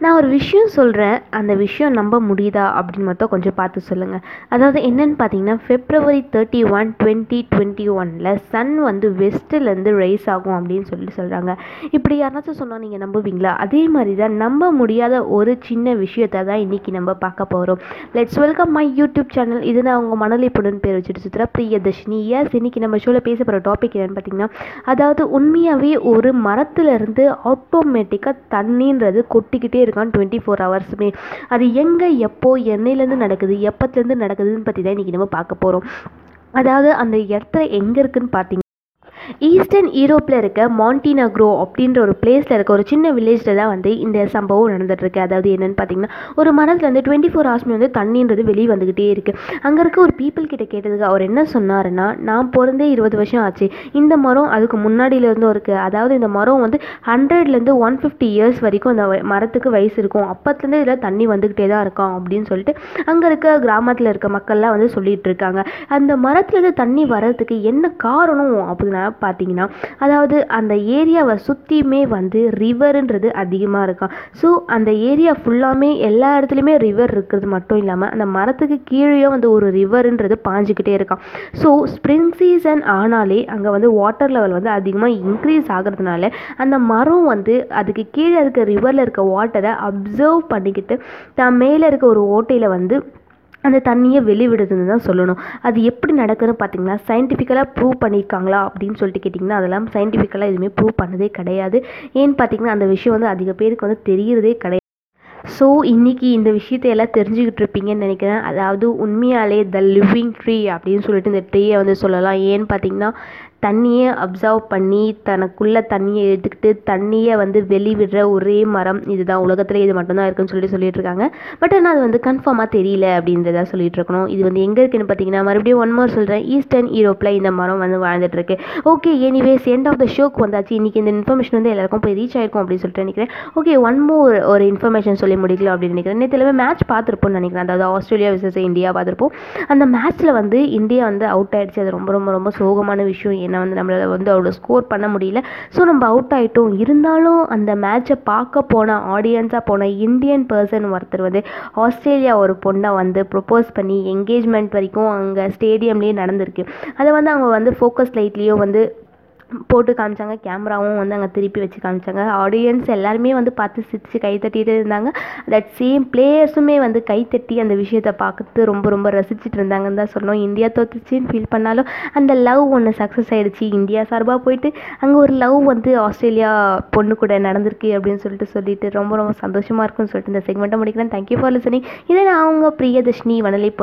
நான் ஒரு விஷயம் சொல்கிறேன் அந்த விஷயம் நம்ப முடியுதா அப்படின்னு மட்டும் கொஞ்சம் பார்த்து சொல்லுங்கள் அதாவது என்னென்னு பார்த்தீங்கன்னா February thirty one twenty twenty ஒனில் சன் வந்து வெஸ்ட்டிலேருந்து ரைஸ் ஆகும் அப்படின்னு சொல்லிட்டு சொல்கிறாங்க இப்படி யாராச்சும் சொன்னால் நீங்கள் நம்புவீங்களா? அதே மாதிரி தான் நம்ப முடியாத ஒரு சின்ன விஷயத்தை தான் இன்றைக்கி நம்ம பார்க்க போகிறோம் let's welcome my YouTube channel இது நான் உங்கள் மணலை பொண்ணு பேர் வச்சுட்டு சுற்றுறா பிரியதர்ஷினி. எஸ் இன்னைக்கு நம்ம ஷோவில் பேச போகிற டாபிக் என்னென்னு பார்த்தீங்கன்னா அதாவது உண்மையாகவே ஒரு மரத்துலேருந்து ஆட்டோமேட்டிக்காக தண்ணின்றது கொட்டிக்கிட்டே இருக்கான் டுவெண்ட்டி ஃபோர் ஹவர்ஸுமே அது எங்கே எப்போ என்னையிலேருந்து நடக்குது எப்பத்துலேருந்து நடக்குதுன்னு பற்றி தான் இன்றைக்கி நம்ம பார்க்க போகிறோம் அதாவது அந்த இடத்துல எங்கே இருக்குன்னு பார்த்தீங்க ஈஸ்டர்ன் யூரோப்பில் இருக்க மாண்டினாக்ரோ அப்படின்ற ஒரு பிளேஸில் இருக்க ஒரு சின்ன வில்லேஜில் தான் வந்து இந்த சம்பவம் நடந்துகிட்ருக்கு அதாவது என்னென்னு பார்த்தீங்கன்னா ஒரு மரத்துலேருந்து டுவெண்ட்டி ஃபோர் ஹவர்ஸ்மே வந்து தண்ணின்றது வெளியே வந்துக்கிட்டே இருக்குது அங்கே இருக்க ஒரு பீப்புள் கிட்ட கேட்டதுக்கு அவர் என்ன சொன்னாருன்னா நான் பிறந்தே இருபது வருஷம் ஆச்சு. இந்த மரம் அதுக்கு முன்னாடியிலேருந்தும் இருக்குது அதாவது இந்த மரம் வந்து ஹண்ட்ரட்லேருந்து ஒன் ஃபிஃப்டி இயர்ஸ் வரைக்கும் அந்த வ- மரத்துக்கு வயசு இருக்கும். அப்போத்துலேருந்து இதில் தண்ணி வந்துக்கிட்டே தான் இருக்கும். அப்படின்னு சொல்லிட்டு அங்கே இருக்க கிராமத்தில் இருக்க மக்கள்லாம் வந்து சொல்லிகிட்டு இருக்காங்க அந்த மரத்துலேருந்து தண்ணி வர்றதுக்கு என்ன காரணம்? அப்படின்னா பார்த்தீங்கன்னா அதாவது அந்த ஏரியாவை சுற்றியுமே வந்து ரிவருன்றது அதிகமாக இருக்கும். ஸோ அந்த ஏரியா ஃபுல்லாமே எல்லா இடத்துலையுமே ரிவர் இருக்கிறது மட்டும் இல்லாமல் அந்த மரத்துக்கு கீழேயும் வந்து ஒரு ரிவருன்றது பாஞ்சிக்கிட்டே இருக்கான் ஸோ ஸ்ப்ரிங் சீசன் ஆனாலே அங்கே வந்து வாட்டர் லெவல் வந்து அதிகமாக இன்க்ரீஸ் ஆகிறதுனால அந்த மரம் வந்து அதுக்கு கீழே இருக்க ரிவரில் இருக்க வாட்டரை அப்சர்வ் பண்ணிக்கிட்டு தான் மேலே இருக்க ஒரு ஓட்டையில் வந்து அந்த தண்ணியை வெளிவிடுதுன்னு தான் சொல்லணும். அது எப்படி நடக்குதுன்னு பார்த்தீங்கன்னா சயின்டிஃபிக்கலாக ப்ரூவ் பண்ணியிருக்காங்களா அப்படின்னு சொல்லிட்டு கேட்டிங்கன்னா அதெல்லாம் சயின்டிஃபிக்கலாக எதுவுமே ப்ரூவ் பண்ணதே கிடையாது. ஏன்னு பார்த்தீங்கன்னா அந்த விஷயம் வந்து அதிக பேருக்கு வந்து தெரியறதே கிடையாது. ஸோ இன்றைக்கி இந்த விஷயத்தை எல்லாம் தெரிஞ்சுக்கிட்டு இருப்பீங்கன்னு நினைக்கிறேன். அதாவது உண்மையாலே த லிவிங் ட்ரீ அப்படின்னு சொல்லிட்டு இந்த ட்ரீயை வந்து சொல்லலாம். ஏன்னு பார்த்தீங்கன்னா தண்ணியை அப்சர்வ் பண்ணி தனக்குள்ளே தண்ணியை எடுத்துக்கிட்டு தண்ணியை வந்து வெளிவிடுற ஒரே மரம் இதுதான். உலகத்தில் இது மட்டும்தான் இருக்குன்னு சொல்லிட்டு சொல்லிட்டு இருக்காங்க பட் ஆனால் அது வந்து கன்ஃபார்மாக தெரியல அப்படின்றத சொல்லிட்டு இருக்கணும் இது வந்து எங்கே இருக்குன்னு பார்த்தீங்கன்னா மறுபடியும் ஒன் மோர் சொல்கிறேன் ஈஸ்டர்ன் யூரோப்பில் இந்த மரம் வந்து வாழ்ந்துட்டு இருக்கு okay anyways end of the ஷோக்கு வந்தாச்சு. இன்றைக்கி இந்த இன்ஃபர்மேஷன் வந்து எல்லாருக்கும் போய் ரீச் ஆயிருக்கும் அப்படின்னு சொல்லிட்டு நினைக்கிறேன். ஓகே ஒன் மோர் ஒரு இன்ஃபர்மேஷன் சொல்லி முடிக்கலாம் அப்படின்னு நினைக்கிறேன். நேற்று மேட்ச் பார்த்துருப்போம்னு நினைக்கிறேன். அதாவது ஆஸ்திரேலியா விசஸ் இந்தியா பார்த்துருப்போம். அந்த மேட்ச்சில் வந்து இந்தியா வந்து அவுட் ஆயிடுச்சு. அது ரொம்ப ரொம்ப ரொம்ப சோகமான விஷயம். ஏன்னா வந்து நம்மளால் வந்து அவ்வளோ ஸ்கோர் பண்ண முடியல. ஸோ நம்ம அவுட் ஆகிட்டோம் இருந்தாலும் அந்த மேட்சை பார்க்க போன ஆடியன்ஸாக போன இந்தியன் பர்சன் ஒருத்தர் வந்து ஆஸ்திரேலியா ஒரு பொண்ணை வந்து ப்ரொப்போஸ் பண்ணி என்கேஜ்மெண்ட் வரைக்கும் அங்கே ஸ்டேடியம்லேயே நடந்திருக்கு. அதை வந்து அவங்க வந்து ஃபோக்கஸ் லைட்லேயும் வந்து போட்டு காமிச்சாங்க கேமராவும் வந்து அங்கே திருப்பி வச்சு காமிச்சாங்க. ஆடியன்ஸ் எல்லாருமே வந்து பார்த்து சிரித்து கை தட்டிகிட்டே இருந்தாங்க. தட் சேம் பிளேயர்ஸுமே வந்து கை தட்டி அந்த விஷயத்தை பார்த்து ரொம்ப ரொம்ப ரசிச்சுட்டு இருந்தாங்கன்னு தான் சொல்லணும். இந்தியா தோத்துச்சுன்னு ஃபீல் பண்ணாலும் அந்த லவ் ஒன்று சக்ஸஸ் ஆகிடுச்சு இந்தியா சார்பாக போயிட்டு அங்கே ஒரு லவ் வந்து ஆஸ்திரேலியா பொண்ணு கூட நடந்திருக்கு அப்படின்னு சொல்லிட்டு சொல்லிட்டு ரொம்ப ரொம்ப சந்தோஷமாக இருக்குன்னு சொல்லிட்டு இந்த செக்மெண்ட்டை முடிக்கிறேன். தேங்க்யூ ஃபார் லிசனிங் இதை நான் அவங்க பிரியதர்ஷினி வனலை பொண்ணு